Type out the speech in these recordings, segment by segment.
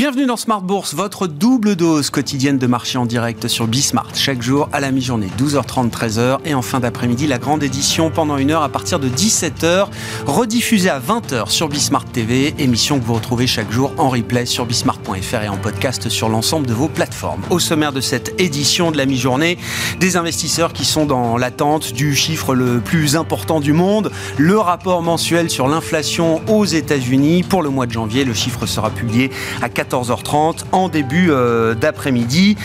Bienvenue dans Smart Bourse, votre double dose quotidienne de marché en direct sur Bismart. Chaque jour à la mi-journée, 12h30, 13h. Et en fin d'après-midi, la grande édition pendant une heure à partir de 17h, rediffusée à 20h sur Bismart TV. Émission que vous retrouvez chaque jour en replay sur bismart.fr et en podcast sur l'ensemble de vos plateformes. Au sommaire de cette édition de la mi-journée, des investisseurs qui sont dans l'attente du chiffre le plus important du monde, le rapport mensuel sur l'inflation aux États-Unis. Pour le mois de janvier, le chiffre sera publié à 4 14h30 en début euh, d'après-midi.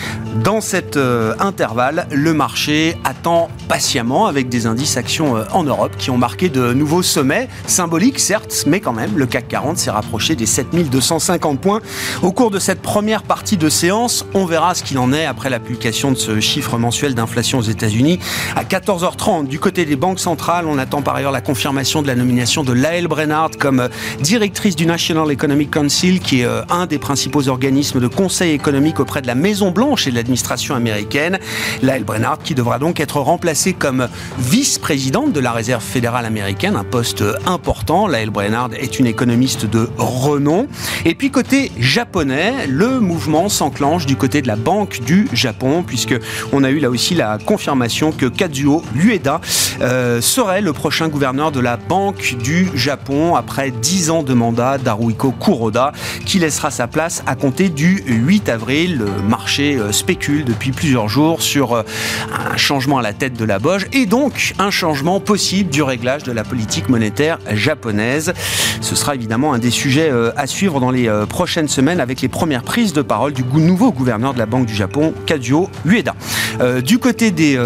Dans cet euh, intervalle, le marché attend patiemment avec des indices actions euh, en Europe qui ont marqué de nouveaux sommets, symboliques certes, mais quand même, le CAC 40 s'est rapproché des 7250 points. Au cours de cette première partie de séance, on verra ce qu'il en est après la publication de ce chiffre mensuel d'inflation aux États-Unis. À 14h30, du côté des banques centrales, on attend par ailleurs la confirmation de la nomination de Lael Brennard comme directrice du National Economic Council, qui est un des principaux principaux organismes de conseil économique auprès de la Maison-Blanche et de l'administration américaine. Lael Brennard, qui devra donc être remplacée comme vice-présidente de la Réserve fédérale américaine, un poste important. Lael Brennard est une économiste de renom. Et puis côté japonais, le mouvement s'enclenche du côté de la Banque du Japon, puisque on a eu là aussi la confirmation que Kazuo Ueda euh, serait le prochain gouverneur de la Banque du Japon après dix ans de mandat d'Haruhiko Kuroda, qui laissera sa place à compter du 8 avril. Le marché euh, spécule depuis plusieurs jours sur euh, un changement à la tête de la Boge et donc un changement possible du réglage de la politique monétaire japonaise. Ce sera évidemment un des sujets euh, à suivre dans les prochaines semaines avec les premières prises de parole du nouveau gouverneur de la Banque du Japon, Kazuo Ueda. Du côté des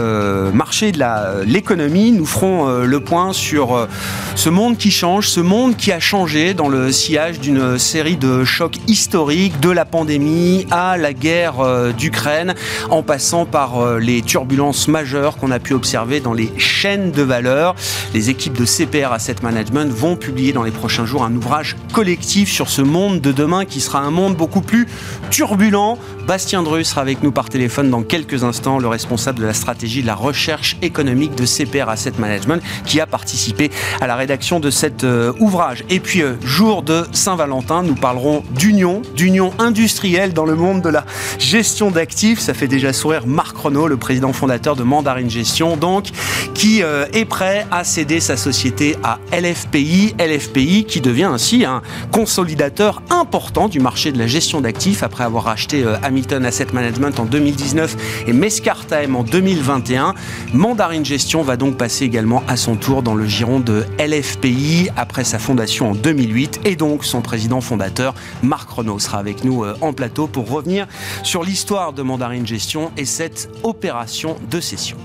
marchés de l'économie, nous ferons le point sur ce monde qui change, ce monde qui a changé dans le sillage d'une série de chocs historiques de la pandémie à la guerre euh, d'Ukraine, en passant par euh, les turbulences majeures qu'on a pu observer dans les chaînes de valeur. Les équipes de CPR Asset Management vont publier dans les prochains jours un ouvrage collectif sur ce monde de demain qui sera un monde beaucoup plus turbulent. Bastien Dru sera avec nous par téléphone dans quelques instants, le responsable de la stratégie de la recherche économique de CPR Asset Management, qui a participé à la rédaction de cet euh, ouvrage. Et puis, jour de Saint-Valentin, nous parlerons d'union, d'union industrielle dans le monde de la gestion d'actifs. Ça fait déjà sourire Marc Renault, le président fondateur de Mandarin Gestion, donc, qui euh, est prêt à céder sa société à LFPI. LFPI qui devient ainsi un consolidateur important du marché de la gestion d'actifs après avoir acheté euh, Hamilton Asset Management en 2019 et Mescartime en 2021. Mandarin Gestion va donc passer également à son tour dans le giron de LFPI après sa fondation en 2008 et donc son président fondateur Marc Renault avec nous euh, en plateau pour revenir sur l'histoire de Mandarin Gestion et cette opération de cession.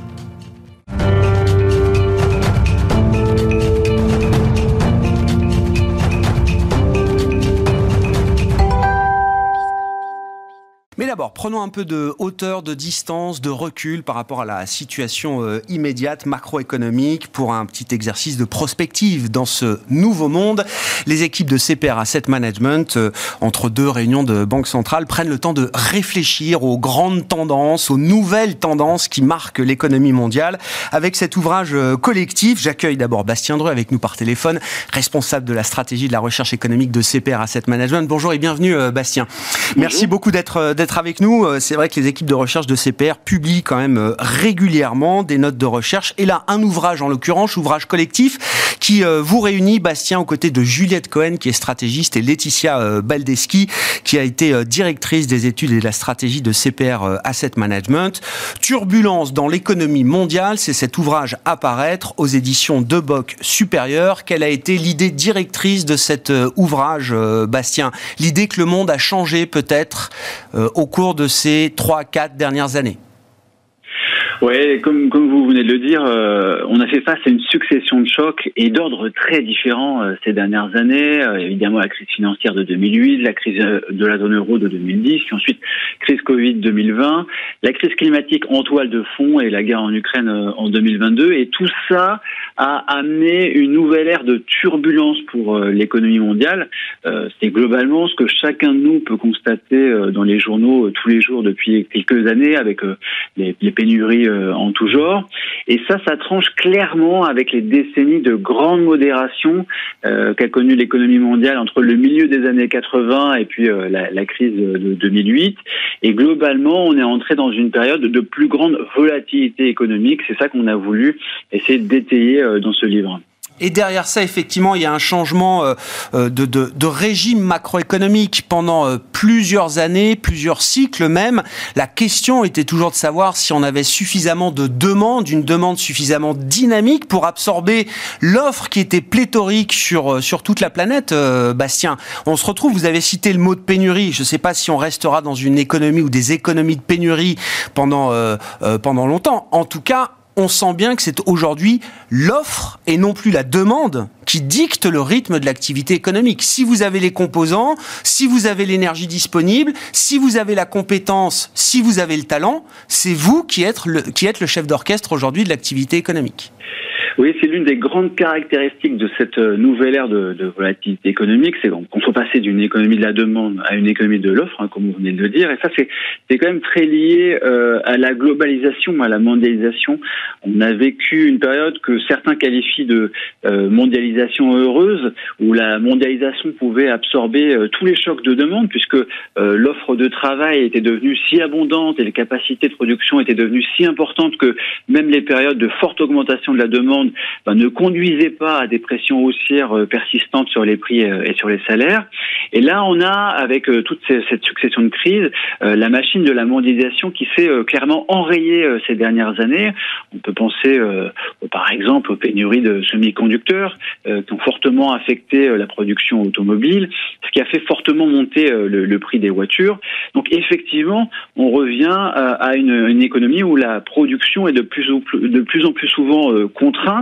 D'abord, prenons un peu de hauteur, de distance, de recul par rapport à la situation euh, immédiate macroéconomique pour un petit exercice de prospective dans ce nouveau monde. Les équipes de CPR Asset Management, euh, entre deux réunions de Banque Centrale, prennent le temps de réfléchir aux grandes tendances, aux nouvelles tendances qui marquent l'économie mondiale. Avec cet ouvrage euh, collectif, j'accueille d'abord Bastien Dreux avec nous par téléphone, responsable de la stratégie de la recherche économique de CPR Asset Management. Bonjour et bienvenue Bastien. Merci beaucoup d'être d'être nous. Euh, c'est vrai que les équipes de recherche de CPR publient quand même euh, régulièrement des notes de recherche. Et là, un ouvrage, en l'occurrence, ouvrage collectif, qui euh, vous réunit, Bastien, aux côtés de Juliette Cohen, qui est stratégiste, et Laetitia Baldeschi, qui a été directrice des études et de la stratégie de CPR Asset Management. Turbulence dans l'économie mondiale, c'est cet ouvrage à paraître aux éditions de Boc Supérieur. Quelle a été l'idée directrice de cet ouvrage, Bastien? L'idée que le monde a changé peut-être au cours de ces 3-4 dernières années oui, comme, comme vous venez de le dire, euh, on a fait face à une succession de chocs et d'ordres très différents euh, ces dernières années. Euh, évidemment, la crise financière de 2008, la crise de la zone euro de 2010, puis ensuite crise Covid 2020, la crise climatique en toile de fond et la guerre en Ukraine en 2022. Et tout ça a amené une nouvelle ère de turbulence pour l'économie mondiale. C'est globalement ce que chacun de nous peut constater dans les journaux tous les jours depuis quelques années avec les, les pénuries prix en tout genre. Et ça, ça tranche clairement avec les décennies de grande modération qu'a connue l'économie mondiale entre le milieu des années 80 et puis la, la, crise de 2008. Et globalement, on est entré dans une période de plus grande volatilité économique. C'est ça qu'on a voulu essayer d'étayer dans ce livre. Et derrière ça, effectivement, il y a un changement euh, euh, de, de, de régime macroéconomique pendant euh, plusieurs années, plusieurs cycles même. La question était toujours de savoir si on avait suffisamment de demande, une demande suffisamment dynamique pour absorber l'offre qui était pléthorique sur, sur toute la planète. Bastien, on se retrouve, vous avez cité le mot de pénurie. Je ne sais pas si on restera dans une économie ou des économies de pénurie pendant, pendant longtemps. En tout cas, on sent bien que c'est aujourd'hui l'offre et non plus la demande qui dicte le rythme de l'activité économique. Si vous avez les composants, si vous avez l'énergie disponible, si vous avez la compétence, si vous avez le talent, c'est vous qui êtes le, qui êtes le chef d'orchestre aujourd'hui de l'activité économique. Oui, c'est l'une des grandes caractéristiques de cette euh, nouvelle ère de, de volatilité économique, c'est qu'on soit passé d'une économie de la demande à une économie de l'offre, hein, comme vous venez de le dire, et ça c'est quand même très lié euh, à la globalisation, à la mondialisation. On a vécu une période que certains qualifient de euh, mondialisation heureuse, où la mondialisation pouvait absorber tous les chocs de demande, puisque l'offre de travail était devenue si abondante et les capacités de production étaient devenues si importantes que même les périodes de forte augmentation de la demande ben, ne conduisait pas à des pressions haussières euh, persistantes sur les prix euh, et sur les salaires. Et là, on a, avec euh, toute cette succession de crises, la machine de la mondialisation qui s'est clairement enrayée ces dernières années. On peut penser, par exemple, aux pénuries de semi-conducteurs qui ont fortement affecté la production automobile, ce qui a fait fortement monter le, prix des voitures. Donc, effectivement, on revient à une, économie où la production est de plus en plus souvent contrainte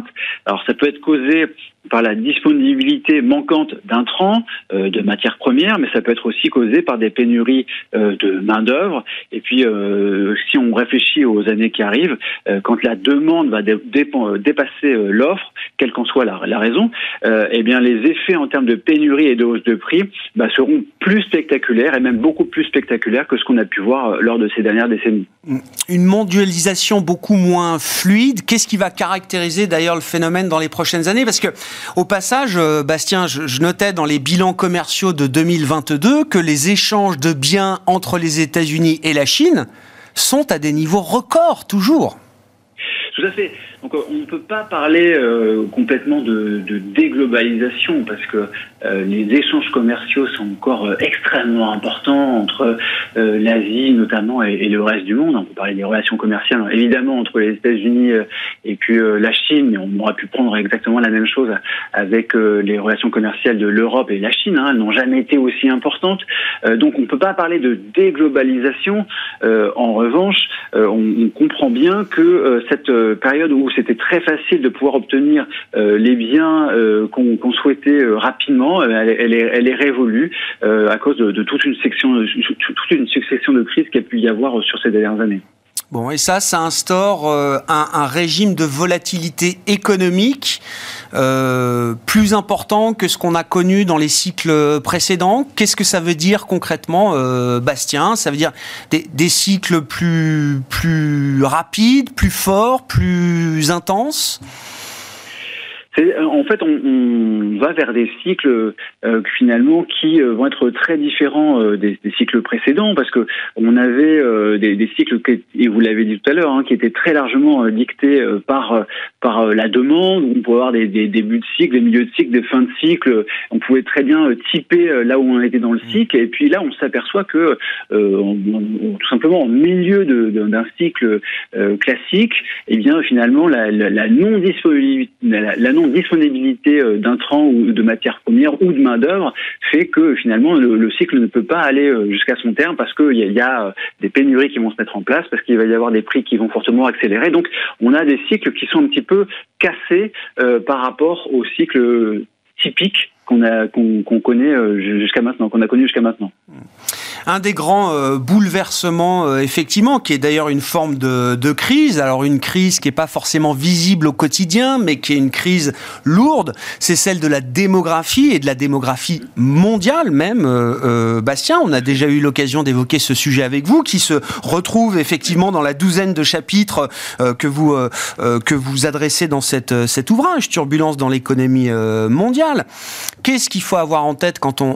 alors ça peut être causé par la disponibilité manquante d'intrants, euh, de matières premières, mais ça peut être aussi causé par des pénuries euh, de main-d'œuvre. Et puis, euh, si on réfléchit aux années qui arrivent, quand la demande va dépasser l'offre, quelle qu'en soit la, raison, eh bien, les effets en termes de pénurie et de hausse de prix bah, seront plus spectaculaires et même beaucoup plus spectaculaires que ce qu'on a pu voir lors de ces dernières décennies. Une mondialisation beaucoup moins fluide. Qu'est-ce qui va caractériser d'ailleurs le phénomène dans les prochaines années? Parce que au passage, euh, Bastien, je, notais dans les bilans commerciaux de 2022 que les échanges de biens entre les États-Unis et la Chine sont à des niveaux records toujours. Tout à fait. Donc on ne peut pas parler euh, complètement de, de, déglobalisation parce que euh, les échanges commerciaux sont encore euh, extrêmement importants entre l'Asie notamment et, et, le reste du monde. On peut parler des relations commerciales évidemment entre les États-Unis et puis la Chine, on aurait pu prendre exactement la même chose avec les relations commerciales de l'Europe et la Chine. Hein. Elles n'ont jamais été aussi importantes. donc on ne peut pas parler de déglobalisation. en revanche, on, on, comprend bien que cette période où c'était très facile de pouvoir obtenir euh, les biens euh, qu'on souhaitait euh, rapidement, elle, est, elle, est, révolue à cause de, toute une section, toute une succession de crises qu'il y a pu y avoir sur ces dernières années. Bon, et ça, ça instaure un, régime de volatilité économique plus important que ce qu'on a connu dans les cycles précédents. Qu'est-ce que ça veut dire concrètement, Bastien? Ça veut dire des, des, cycles plus, plus rapides, plus forts, plus intenses? Euh, en fait, on, on, va vers des cycles euh, finalement qui euh, vont être très différents euh, des, des, cycles précédents, parce que on avait des, des, cycles qui, et vous l'avez dit tout à l'heure, hein, qui étaient très largement dictés par par la demande. On pouvait avoir des, des, débuts de cycle, des milieux de cycle, des fins de cycle. On pouvait très bien typer là où on était dans le mmh. cycle, et puis là, on s'aperçoit que tout simplement en milieu d'un cycle classique, et eh bien finalement la, non disponibilité, la, la euh, d'intrants ou de matières premières ou de main d'œuvre fait que finalement le, cycle ne peut pas aller euh, jusqu'à son terme parce qu'il y, a euh, des pénuries qui vont se mettre en place, parce qu'il va y avoir des prix qui vont fortement accélérer. Donc on a des cycles qui sont un petit peu cassés par rapport au cycle typique qu'on connaît jusqu'à maintenant, qu'on a connu jusqu'à maintenant. Un des grands bouleversements, effectivement, qui est d'ailleurs une forme de, crise. Alors une crise qui n'est pas forcément visible au quotidien, mais qui est une crise lourde, c'est celle de la démographie et de la démographie mondiale même. Bastien, on a déjà eu l'occasion d'évoquer ce sujet avec vous, qui se retrouve effectivement dans la douzaine de chapitres que vous que vous adressez dans cet ouvrage, Turbulence dans l'économie mondiale. Qu'est-ce qu'il faut avoir en tête quand on,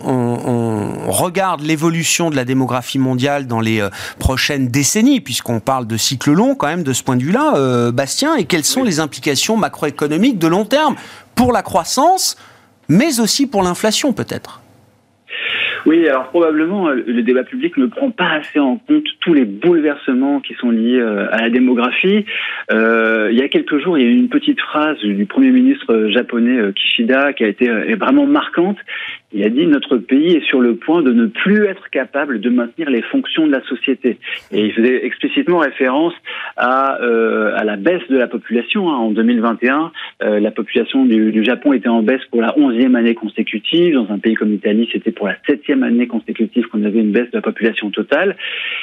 regarde l'évolution de la démographie mondiale dans les prochaines décennies, puisqu'on parle de cycle long quand même de ce point de vue-là, Bastien, et quelles sont les implications macroéconomiques de long terme pour la croissance, mais aussi pour l'inflation peut-être? Oui, alors probablement euh, le débat public ne prend pas assez en compte tous les bouleversements qui sont liés euh, à la démographie. Euh, il y a quelques jours, il y a eu une petite phrase du Premier ministre japonais Kishida qui a été vraiment marquante. Il a dit notre pays est sur le point de ne plus être capable de maintenir les fonctions de la société. Et il faisait explicitement référence à, à la baisse de la population. Hein. En 2021, la population du, du, Japon était en baisse pour la onzième année consécutive. Dans un pays comme l'Italie, c'était pour la septième année consécutive qu'on avait une baisse de la population totale.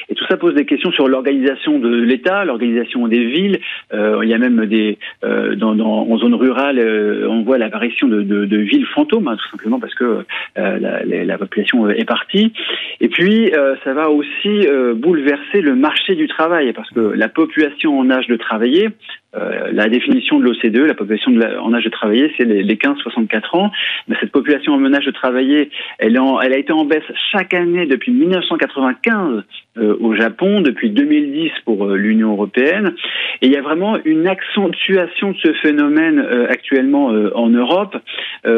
Et tout ça pose des questions sur l'organisation de l'État, l'organisation des villes. Euh, il y a même des euh, dans, dans, en zone rurale, euh, on voit l'apparition de, de, de, villes fantômes, hein, tout simplement parce que euh, la, la, population est partie. Et puis ça va aussi bouleverser le marché du travail parce que la population en âge de travailler euh, la définition de l'OCDE, la population en âge de travailler, c'est les, les 15-64 ans. Mais cette population en âge de travailler, elle, a été en baisse chaque année depuis 1995 euh, au Japon, depuis 2010 pour euh, l'Union européenne. Et il y a vraiment une accentuation de ce phénomène actuellement en Europe. On,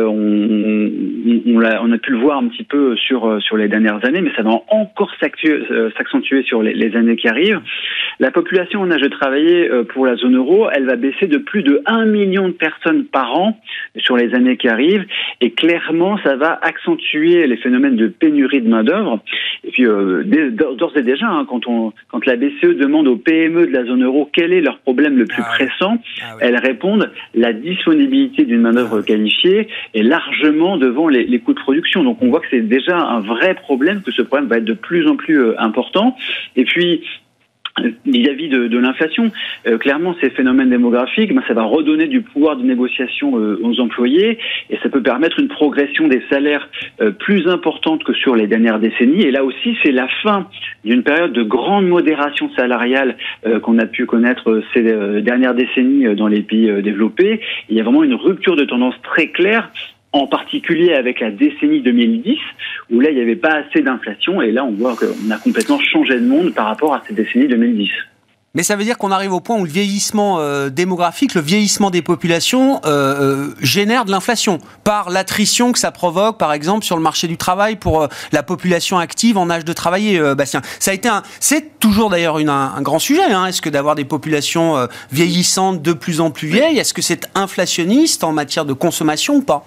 a, pu le voir un petit peu sur, sur les dernières années, mais ça va encore s'accentuer sur les, années qui arrivent. La population en âge de travailler pour la zone euro, elle va baisser de plus de 1 million de personnes par an sur les années qui arrivent. Et clairement, ça va accentuer les phénomènes de pénurie de main-d'œuvre. Et puis, d'ores et déjà, hein, quand, on, quand la BCE demande aux PME de la zone euro quel est leur problème le plus ah pressant, ah elles répondent la disponibilité d'une main-d'œuvre qualifiée est largement devant les, les, coûts de production. Donc on voit que c'est déjà un vrai problème, que ce problème va être de plus en plus euh, important. Et puis, vis-à-vis de, de l'inflation. Euh, clairement, ces phénomènes démographiques, ben, ça va redonner du pouvoir de négociation euh, aux employés et ça peut permettre une progression des salaires euh, plus importante que sur les dernières décennies. Et là aussi, c'est la fin d'une période de grande modération salariale qu'on a pu connaître ces dernières décennies dans les pays développés. Il y a vraiment une rupture de tendance très claire en particulier avec la décennie 2010, où là, il n'y avait pas assez d'inflation, et là, on voit qu'on a complètement changé de monde par rapport à cette décennie 2010. Mais ça veut dire qu'on arrive au point où le vieillissement euh, démographique, le vieillissement des populations euh, euh, génère de l'inflation par l'attrition que ça provoque, par exemple, sur le marché du travail pour la population active en âge de travailler, Bastien. Ça a été un, c'est toujours d'ailleurs un, grand sujet. Hein. Est-ce que d'avoir des populations vieillissantes de plus en plus vieilles, est-ce que c'est inflationniste en matière de consommation ou pas?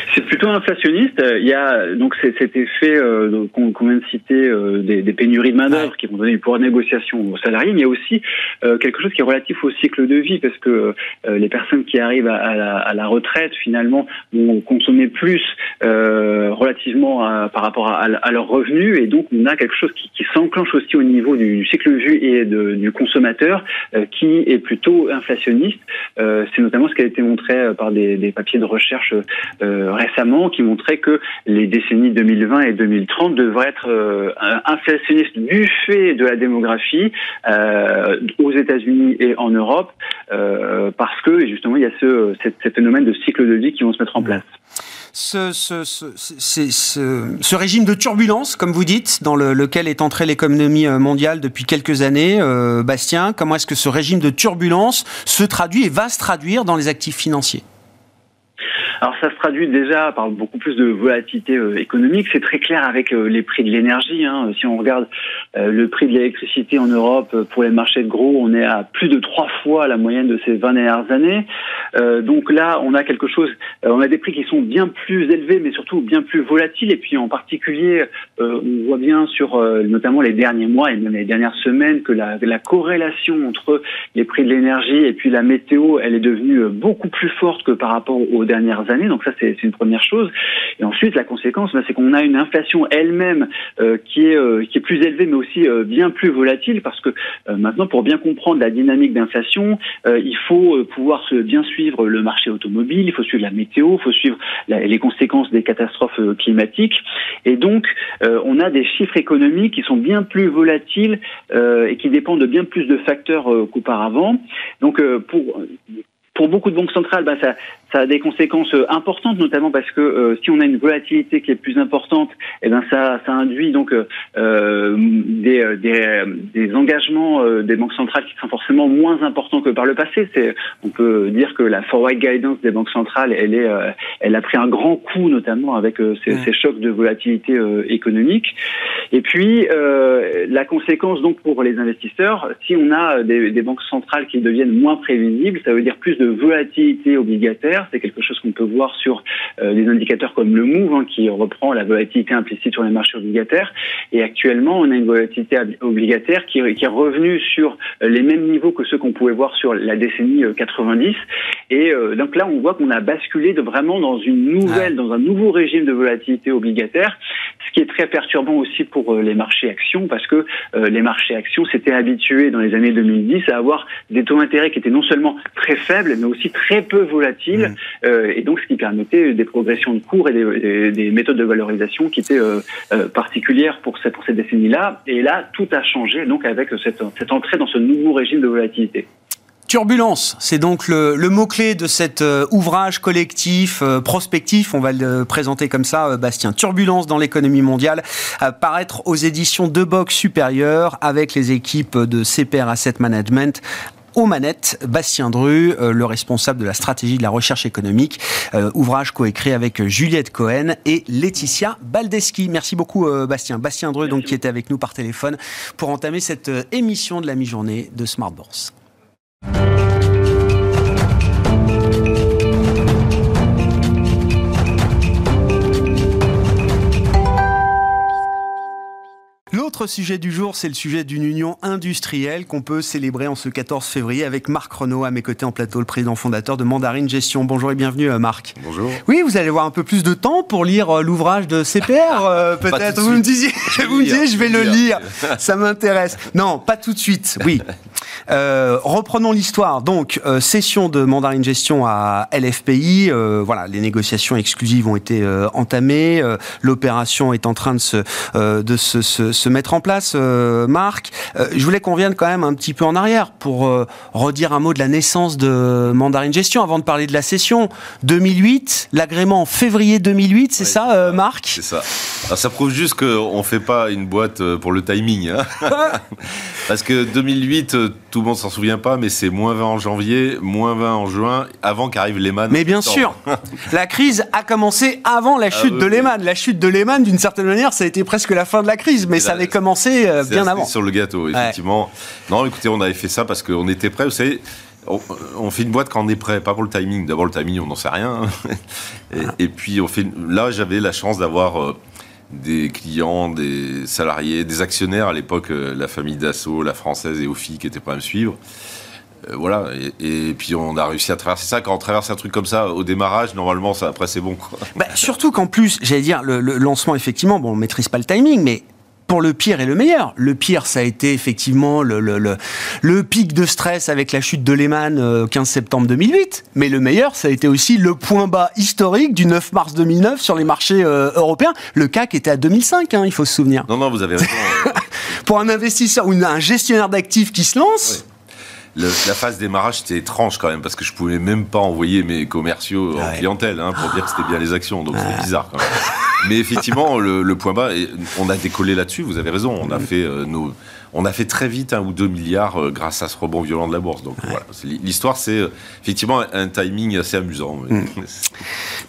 plutôt inflationniste. Il y a donc cet effet euh, qu'on vient de citer euh, des, des, pénuries de main d'œuvre qui vont donner du pouvoir de négociation aux salariés, mais il y a aussi euh, quelque chose qui est relatif au cycle de vie parce que euh, les personnes qui arrivent à, à, la, à, la, retraite finalement vont consommer plus relativement à, par rapport à, à, leurs revenus et donc on a quelque chose qui, qui s'enclenche aussi au niveau du, cycle de vie et de, du consommateur qui est plutôt inflationniste. C'est notamment ce qui a été montré par des, des papiers de recherche récemment qui montrait que les décennies 2020 et 2030 devraient être euh, inflationnistes du fait de la démographie euh, aux États-Unis et en Europe, euh, parce que justement il y a ce, cette, phénomène de cycle de vie qui vont se mettre en place. Ce, régime de turbulence, comme vous dites, dans le, lequel est entrée l'économie mondiale depuis quelques années, Bastien, comment est-ce que ce régime de turbulence se traduit et va se traduire dans les actifs financiers? Alors ça se traduit déjà par beaucoup plus de volatilité euh, économique. C'est très clair avec euh, les prix de l'énergie. Hein. Si on regarde euh, le prix de l'électricité en Europe pour les marchés de gros, on est à plus de trois fois la moyenne de ces 20 dernières années. donc là, on a quelque chose, on a des prix qui sont bien plus élevés, mais surtout bien plus volatiles. Et puis en particulier, on voit bien sur notamment les derniers mois et même les dernières semaines que la, la corrélation entre les prix de l'énergie et puis la météo, elle est devenue beaucoup plus forte que par rapport aux dernières années. Donc ça, c'est une première chose. Et ensuite, la conséquence, ben, c'est qu'on a une inflation elle-même qui est qui est plus élevée, mais aussi bien plus volatile, parce que maintenant, pour bien comprendre la dynamique d'inflation, il faut pouvoir bien suivre le marché automobile, il faut suivre la météo, il faut suivre les conséquences des catastrophes climatiques. Et donc, on a des chiffres économiques qui sont bien plus volatiles et qui dépendent de bien plus de facteurs qu'auparavant. Donc, pour beaucoup de banques centrales, bah, ça, ça a des conséquences euh, importantes, notamment parce que euh, si on a une volatilité qui est plus importante, eh ben ça, ça induit donc euh, des, des, des, engagements des banques centrales qui sont forcément moins importants que par le passé. C'est, on peut dire que la forward guidance des banques centrales, elle est, elle a pris un grand coup, notamment avec ces, ces, chocs de volatilité économique. Et puis la conséquence donc pour les investisseurs, si on a des, des banques centrales qui deviennent moins prévisibles, ça veut dire plus de volatilité obligataire c'est quelque chose qu'on peut voir sur euh, des indicateurs comme le MOVE, hein, qui reprend la volatilité implicite sur les marchés obligataires. Et actuellement, on a une volatilité obligataire qui, est revenue sur euh, les mêmes niveaux que ceux qu'on pouvait voir sur la décennie 90. Euh, Et donc là, on voit qu'on a basculé de vraiment dans une nouvelle, dans un nouveau régime de volatilité obligataire, ce qui est très perturbant aussi pour les marchés actions, parce que les marchés actions s'étaient habitués dans les années 2010 à avoir des taux d'intérêt qui étaient non seulement très faibles, mais aussi très peu volatiles. Euh, et donc ce qui permettait des progressions de cours et des, méthodes de valorisation qui étaient euh, euh, particulières pour cette, pour cette décennie-là. Et là, tout a changé donc avec cette, cette entrée dans ce nouveau régime de volatilité. Turbulence, c'est donc le, mot-clé de cet ouvrage collectif, prospectif, on va le présenter comme ça, Bastien. Turbulence dans l'économie mondiale, paraître aux éditions de Box Supérieure avec les équipes de CPR Asset Management aux manettes, Bastien Dru, euh, le responsable de la stratégie de la recherche économique, euh, ouvrage coécrit avec Juliette Cohen et Laetitia Baldeschi. Merci beaucoup euh, Bastien. Bastien Dru, donc, qui était avec nous par téléphone pour entamer cette émission de la mi-journée de Smart Bourse. L'autre sujet du jour, c'est le sujet d'une union industrielle qu'on peut célébrer en ce 14 février avec Marc Renault à mes côtés en plateau, le président fondateur de Mandarine Gestion. Bonjour et bienvenue euh, Marc. Bonjour. Oui, vous allez avoir un peu plus de temps pour lire euh, l'ouvrage de CPR, euh, peut-être. Vous me disiez, vous me disiez, je vais le lire. Ça m'intéresse. Non, pas tout de suite. Oui. reprenons l'histoire. Donc, session de Mandarine Gestion à LFPI. voilà, les négociations exclusives ont été entamées. L'opération est en train de se, de se, se, se mettre en place, euh, Marc. Euh, je voulais qu'on vienne quand même un petit peu en arrière pour euh, redire un mot de la naissance de Mandarin Gestion avant de parler de la session. 2008, l'agrément en février 2008, c'est ça, Marc? C'est ça. ça prouve juste qu'on ne fait pas une boîte pour le timing. Hein. Parce que 2008, tout le monde s'en souvient pas, mais c'est moins 20 en janvier, moins 20 en juin, avant qu'arrive Lehman. Mais bien sûr, la crise a commencé avant la ah chute de Lehman. La chute de Lehman, d'une certaine manière, ça a été presque la fin de la crise, mais ça avait commencé euh, bien avant. Sur le gâteau, effectivement. Non, écoutez, on avait fait ça parce qu'on était prêts. Vous savez, on, fait une boîte quand on est prêt, pas pour le timing. D'abord, le timing, on n'en sait rien. et, puis, on fait. Là, j'avais la chance d'avoir. Euh, des clients, des salariés, des actionnaires à l'époque, euh, la famille Dassault, la française et OFI qui étaient prêts à me suivre. voilà, et, puis on a réussi à traverser ça. Quand on traverse un truc comme ça au démarrage, normalement, ça, après c'est bon. Bah, surtout qu'en plus, j'allais dire, le, le, lancement, effectivement, bon, on maîtrise pas le timing, mais pour le pire et le meilleur. Le pire, ça a été effectivement le, le, le, pic de stress avec la chute de Lehman 15 euh, septembre 2008. Mais le meilleur, ça a été aussi le point bas historique du 9 mars 2009 sur les marchés euh, européens. Le CAC était à 2005, hein, il faut se souvenir. Non, non, vous avez raison. pour un investisseur ou un gestionnaire d'actifs qui se lance, la phase démarrage, c'était étrange quand même, parce que je pouvais même pas envoyer mes commerciaux en clientèle hein, pour dire que c'était bien les actions, donc c'était bizarre quand même. Mais effectivement, le, point bas, on a décollé là-dessus, vous avez raison, on a mm. fait euh, nos on a fait très vite un ou deux milliards euh, grâce à ce rebond violent de la bourse. Donc voilà, l'histoire, c'est euh, effectivement un timing assez amusant. Mm.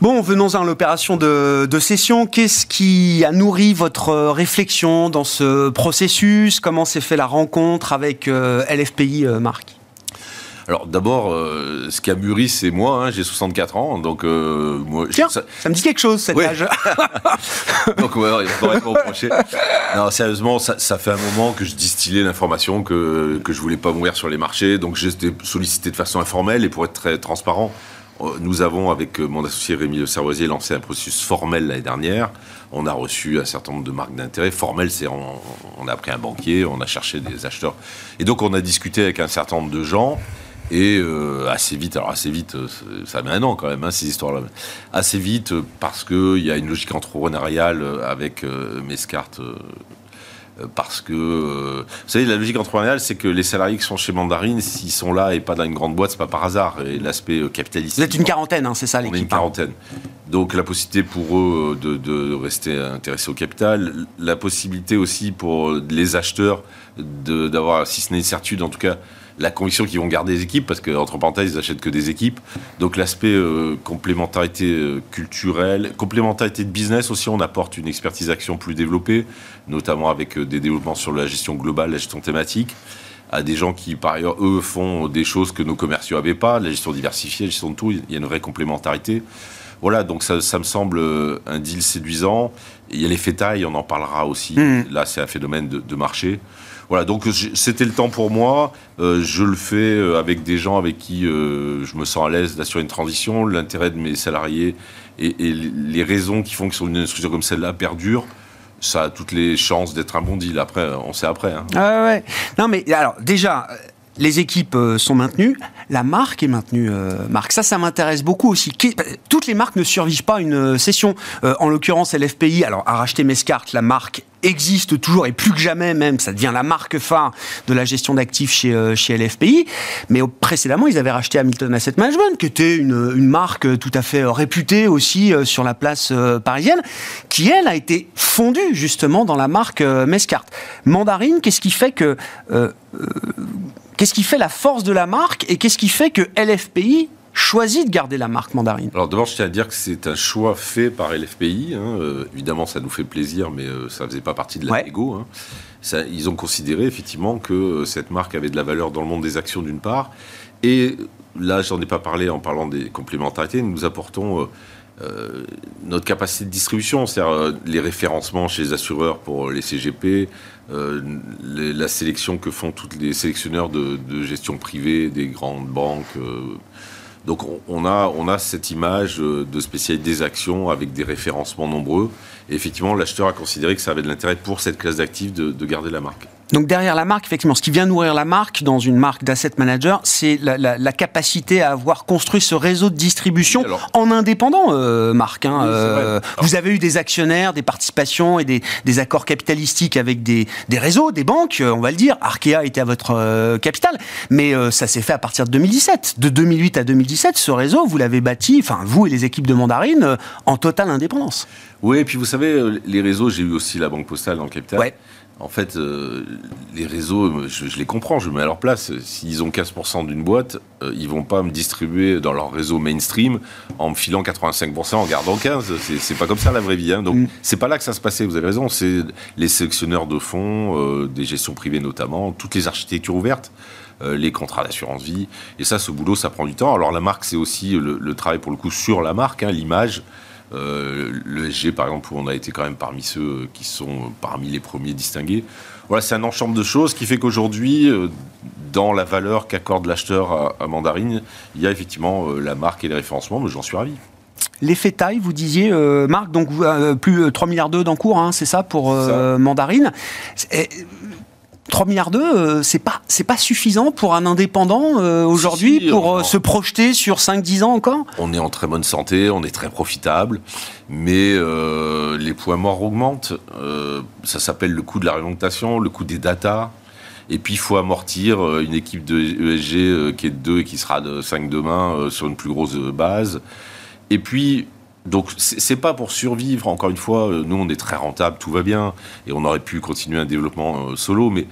Bon, venons-en à l'opération de, de, session. Qu'est-ce qui a nourri votre réflexion dans ce processus? Comment s'est fait la rencontre avec LFPI, Marc? Alors d'abord, euh, ce qui a mûri, c'est moi. Hein, j'ai 64 ans, donc euh, moi. Tiens, ça... me dit quelque chose cet âge. donc ouais, il va pas reprocher. Non, sérieusement, ça, ça, fait un moment que je distillais l'information que que je voulais pas mourir sur les marchés, donc j'étais sollicité de façon informelle et pour être très transparent. Euh, nous avons, avec mon associé Rémi Le Servoisier, lancé un processus formel l'année dernière. On a reçu un certain nombre de marques d'intérêt. Formel, c'est on, on, a pris un banquier, on a cherché des acheteurs. Et donc, on a discuté avec un certain nombre de gens. Et euh, assez vite, alors assez vite, euh, ça met un an quand même, hein, ces histoires-là. Assez vite, parce qu'il y a une logique entrepreneuriale avec Mescart euh, parce que, euh, vous savez, la logique entrepreneuriale, c'est que les salariés qui sont chez Mandarine, s'ils sont là et pas dans une grande boîte, c'est pas par hasard. Et l'aspect euh, capitaliste. Vous êtes une quarantaine, hein, c'est ça l'équipe On est une quarantaine. Donc la possibilité pour eux de, de, rester intéressés au capital, la possibilité aussi pour les acheteurs d'avoir, si ce n'est une certitude, en tout cas, la conviction qu'ils vont garder les équipes, parce qu'entre parenthèses, ils achètent que des équipes. Donc l'aspect euh, complémentarité euh, culturelle, complémentarité de business aussi, on apporte une expertise action plus développée, notamment avec euh, des développements sur la gestion globale, la gestion thématique à des gens qui, par ailleurs, eux, font des choses que nos commerciaux n'avaient pas, la gestion diversifiée, la gestion de tout, il y a une vraie complémentarité. Voilà, donc ça, ça me semble un deal séduisant. il y a les fétailles, on en parlera aussi. Mmh. Là, c'est un phénomène de, de marché. Voilà, donc c'était le temps pour moi. Euh, je le fais euh, avec des gens avec qui euh, je me sens à l'aise d'assurer une transition. L'intérêt de mes salariés et, les raisons qui font que sur une structure comme celle-là perdure ça a toutes les chances d'être un bon deal. Après, on sait après. Hein. Ouais. Non, mais alors, déjà, les équipes euh, sont maintenues, la marque est maintenue, euh, Marc. Ça, ça m'intéresse beaucoup aussi. Toutes les marques ne survivent pas une euh, session. en l'occurrence, LFPI, alors a racheté Mescart, la marque existe toujours et plus que jamais même, ça devient la marque phare de la gestion d'actifs chez, chez LFPI. Mais précédemment, ils avaient racheté Hamilton Asset Management, qui était une marque tout à fait réputée aussi sur la place parisienne, qui elle a été fondue justement dans la marque Mescart. Mandarine, qu'est-ce qui fait que Qu'est-ce qui fait la force de la marque et qu'est-ce qui fait que LFPI choisit de garder la marque mandarine? Alors d'abord, je tiens à dire que c'est un choix fait par LFPI. Hein. Euh, évidemment, ça nous fait plaisir, mais euh, ça ne faisait pas partie de la négo. Hein. ils ont considéré effectivement que euh, cette marque avait de la valeur dans le monde des actions d'une part. Et là, j'en ai pas parlé en parlant des complémentarités. Nous apportons euh, notre capacité de distribution, c'est-à-dire euh, les référencements chez les assureurs pour les CGP, euh, la sélection que font tous les sélectionneurs de, gestion privée des grandes banques. donc on, a, on a cette image de spécialité des actions avec des référencements nombreux. Et effectivement, l'acheteur a considéré que ça avait de l'intérêt pour cette classe d'actifs de garder la marque. Donc derrière la marque, effectivement, ce qui vient nourrir la marque dans une marque d'asset manager, c'est la, capacité à avoir construit ce réseau de distribution en indépendant, euh, Marc. Hein, euh, vous avez eu des actionnaires, des participations et des, accords capitalistiques avec des, réseaux, des banques, euh, on va le dire. Arkea était à votre euh, capital, mais ça s'est fait à partir de 2017. De 2008 à 2017, ce réseau, vous l'avez bâti, enfin vous et les équipes de Mandarine, en totale indépendance. Oui, et puis vous savez, les réseaux, j'ai eu aussi la Banque Postale dans le capital. Ouais en fait, euh, les réseaux, je, les comprends, je me mets à leur place. S'ils ont 15% d'une boîte, euh, ils vont pas me distribuer dans leur réseau mainstream en me filant 85% en gardant 15. C'est pas comme ça la vraie vie. Hein. Donc, mm. c'est pas là que ça se passait. Vous avez raison. C'est les sélectionneurs de fonds, euh, des gestions privées notamment, toutes les architectures ouvertes les contrats d'assurance vie. Et ça, ce boulot, ça prend du temps. Alors la marque, c'est aussi le, travail pour le coup sur la marque, hein, l'image. Euh, le SG, par exemple, où on a été quand même parmi ceux qui sont parmi les premiers distingués. Voilà, c'est un ensemble de choses qui fait qu'aujourd'hui, euh, dans la valeur qu'accorde l'acheteur à, Mandarine, il y a effectivement euh, la marque et les référencements, mais j'en suis ravi. L'effet taille, vous disiez, Marc, donc plus 3 milliards d'euros d'encours, hein, c'est ça pour Mandarine. 3 milliards d'euros, euh, c'est pas c'est pas suffisant pour un indépendant euh, aujourd'hui pour euh, se projeter sur 5-10 ans encore? On est en très bonne santé, on est très profitable, mais les points morts augmentent. ça s'appelle le coût de la réorientation, le coût des data. Et puis il faut amortir une équipe de ESG qui est de 2 et qui sera de 5 demain sur une plus grosse base. Et puis donc c'est pas pour survivre. Encore une fois, euh, nous on est très rentable, tout va bien, et on aurait pu continuer un développement euh, solo, mais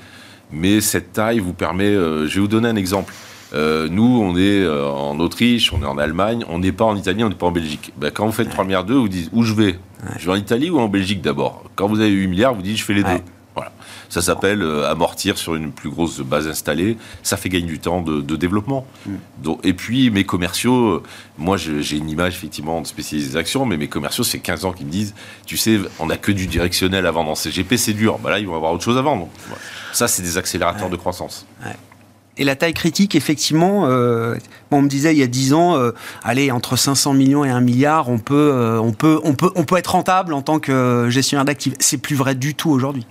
mais cette taille vous permet. Euh, je vais vous donner un exemple. nous, on est en Autriche, on est en Allemagne, on n'est pas en Italie, on n'est pas en Belgique. Ben, quand vous faites 3 milliards 2, vous dites où je vais? Je vais en Italie ou en Belgique d'abord? Quand vous avez 8 milliards, vous dites je fais les deux. Ça s'appelle amortir sur une plus grosse base installée. Ça fait gagner du temps de, développement. Mm. Donc, et puis, mes commerciaux, moi, j'ai une image effectivement de spécialisation, mais mes commerciaux, c'est 15 ans qui me disent, tu sais, on n'a que du directionnel à vendre en CGP, c'est dur. Bah là, ils vont avoir autre chose à vendre. Ça, c'est des accélérateurs de croissance. Et la taille critique, effectivement, euh, on me disait il y a 10 ans, euh, allez, entre 500 millions et 1 milliard, on peut, euh, on, peut, on, peut, on peut être rentable en tant que gestionnaire d'actifs. C'est plus vrai du tout aujourd'hui.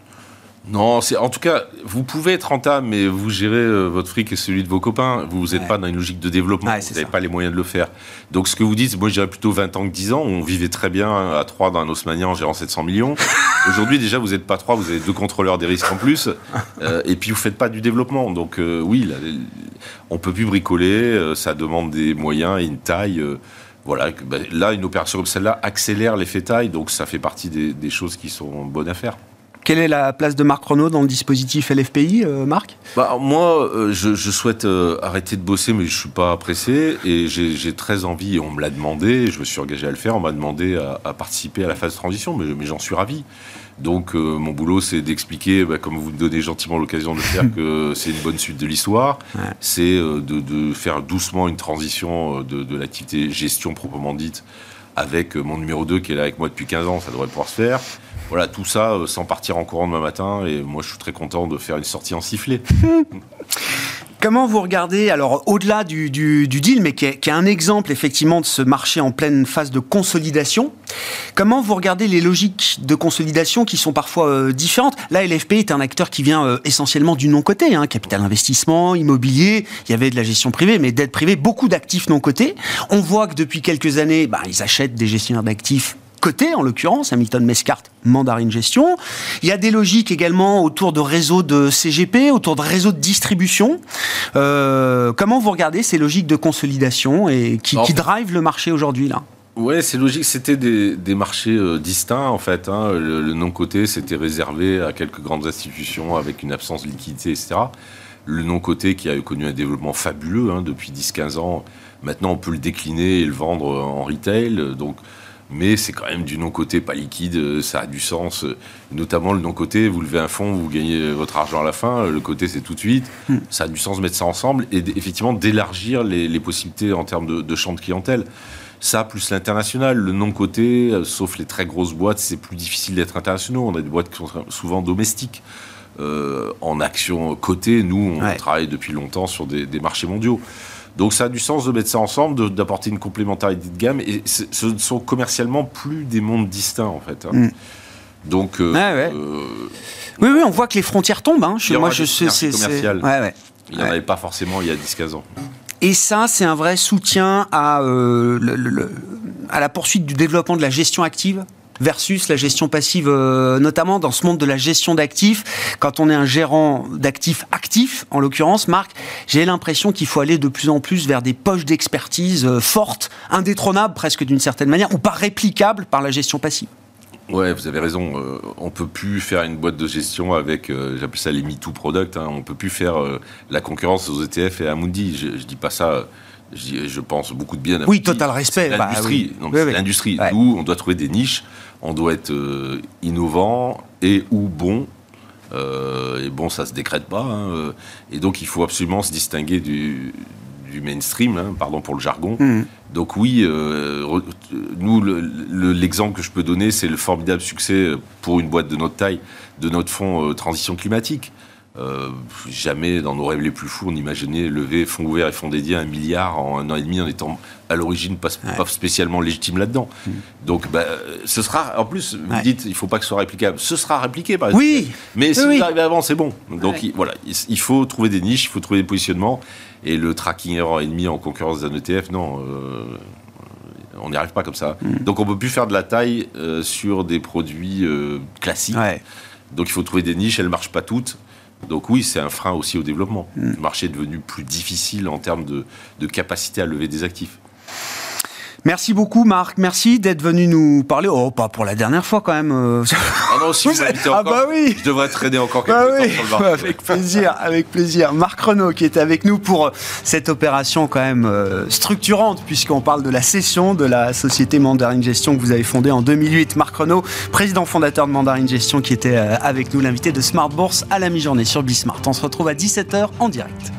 Non, c'est en tout cas, vous pouvez être rentable, mais vous gérez euh, votre fric et celui de vos copains. Vous n'êtes pas dans une logique de développement. vous n'avez pas les moyens de le faire. Donc, ce que vous dites, moi, je dirais plutôt 20 ans que 10 ans. On vivait très bien à 3 dans un Osmania en gérant 700 millions. Aujourd'hui, déjà, vous n'êtes pas 3, vous avez deux contrôleurs des risques en plus. Euh, et puis, vous ne faites pas du développement. Donc, euh, oui, là, on peut plus bricoler. ça demande des moyens et une taille. voilà, ben, là, une opération comme celle-là accélère l'effet taille, donc ça fait partie des, des choses qui sont bonnes à faire. Quelle est la place de Marc Renault dans le dispositif LFPI, euh, Marc? Bah, Moi, euh, je, souhaite euh, arrêter de bosser, mais je ne suis pas pressé. Et j'ai très envie, on me l'a demandé, je me suis engagé à le faire, on m'a demandé à, participer à la phase de transition, mais, mais j'en suis ravi. Donc mon boulot, c'est d'expliquer, bah, comme vous me donnez gentiment l'occasion de le faire, que c'est une bonne suite de l'histoire. C'est de, faire doucement une transition de, de l'activité gestion proprement dite avec mon numéro 2 qui est là avec moi depuis 15 ans, ça devrait pouvoir se faire. Voilà, tout ça euh, sans partir en courant demain matin. Et moi, je suis très content de faire une sortie en sifflet. Comment vous regardez, alors au-delà du, deal, mais qui est, un exemple effectivement de ce marché en pleine phase de consolidation, comment vous regardez les logiques de consolidation qui sont parfois euh, différentes? Là, LFP est un acteur qui vient euh, essentiellement du non-côté, hein, capital investissement, immobilier, il y avait de la gestion privée, mais d'aide privée, beaucoup d'actifs non-cotés. On voit que depuis quelques années, bah, ils achètent des gestionnaires d'actifs côté, en l'occurrence, Hamilton Mescart, Mandarin Gestion. Il y a des logiques également autour de réseaux de CGP, autour de réseaux de distribution. Euh, comment vous regardez ces logiques de consolidation et qui, qui drive le marché aujourd'hui là? Ouais, c'est logique. C'était des, marchés euh, distincts en fait. Hein. Le, non-coté, c'était réservé à quelques grandes institutions avec une absence de liquidité, etc. Le non-coté qui a connu un développement fabuleux hein, depuis 10-15 ans. Maintenant, on peut le décliner et le vendre en retail. Donc, mais c'est quand même du non-côté pas liquide, euh, ça a du sens. Euh, notamment le non-côté, vous levez un fonds, vous gagnez votre argent à la fin, le côté c'est tout de suite. Hmm. Ça a du sens de mettre ça ensemble et effectivement d'élargir les, possibilités en termes de, champ de clientèle. Ça, plus l'international, le non-côté, euh, sauf les très grosses boîtes, c'est plus difficile d'être internationaux. On a des boîtes qui sont souvent domestiques. en action côté, nous, on travaille depuis longtemps sur des marchés mondiaux. Donc ça a du sens de mettre ça ensemble, d'apporter une complémentarité de gamme. Et ce ne sont commercialement plus des mondes distincts, en fait. Hein. Mm. Donc. Euh, euh, oui, oui, on voit que les frontières tombent. Hein. moi, je sais. C'est ouais, Il n'y en avait pas forcément il y a 10-15 ans. Et ça, c'est un vrai soutien à, euh, à la poursuite du développement de la gestion active? Versus la gestion passive, euh, notamment dans ce monde de la gestion d'actifs. Quand on est un gérant d'actifs actifs, en l'occurrence, Marc, j'ai l'impression qu'il faut aller de plus en plus vers des poches d'expertise euh, fortes, indétrônables presque d'une certaine manière, ou pas réplicables par la gestion passive. Ouais, vous avez raison. Euh, on peut plus faire une boîte de gestion avec, j'appelle ça les MeToo products. Hein. On peut plus faire la concurrence aux ETF et à Mundi. Je, je dis pas ça je, pense beaucoup de bien. Oui, total respect. L'industrie, bah, l'industrie. Nous, on doit trouver des niches on doit être euh, innovant et ou bon. Euh, et bon, ça se décrète pas. Hein, euh. et donc, il faut absolument se distinguer du, mainstream, hein, pardon pour le jargon. Hmm. Donc oui, nous, l'exemple que je peux donner, c'est le formidable succès pour une boîte de notre taille de notre fonds transition climatique. Euh, jamais dans nos rêves les plus fous on imaginait lever fonds ouverts et fonds dédiés un milliard en un an et demi en étant à l'origine pas, spécialement légitime là-dedans. Mm. Donc bah, ce sera, en plus, vous dites il faut pas que ce soit réplicable, ce sera répliqué par exemple. Oui Mais si vous arrivez avant, c'est bon. Donc voilà, il, faut trouver des niches, il faut trouver des positionnements. Et le tracking error ennemi en concurrence d'un ETF, non. Euh, on n'y arrive pas comme ça. Mm. Donc on peut plus faire de la taille euh, sur des produits classiques. Donc il faut trouver des niches, elles ne marchent pas toutes. Donc oui, c'est un frein aussi au développement. Mm. Le marché est devenu plus difficile en termes de, capacité à lever des actifs. Merci beaucoup Marc, merci d'être venu nous parler. Oh, pas pour la dernière fois quand même. Euh. Ah non, si vous, vous invitez encore, ah bah oui. je devrais traîner encore quelques bah oui. temps sur le Avec plaisir, avec plaisir. Marc Renault qui est avec nous pour euh, cette opération quand même euh, structurante puisqu'on parle de la cession de la société Mandarin Gestion que vous avez fondée en 2008. Marc Renault, président fondateur de Mandarin Gestion qui était avec nous, l'invité de Smart Bourse à la mi-journée sur Bismart. On se retrouve à 17h en direct.